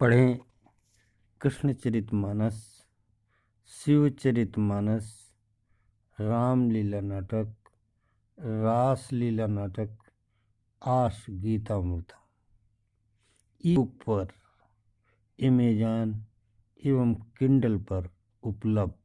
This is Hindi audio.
पढ़ें। कृष्णचरित मानस शिवचरित मानस रामलीला नाटक रासलीला नाटक आस गीतामृतम ई बुक पर, अमेजॉन एवं किंडल पर उपलब्ध।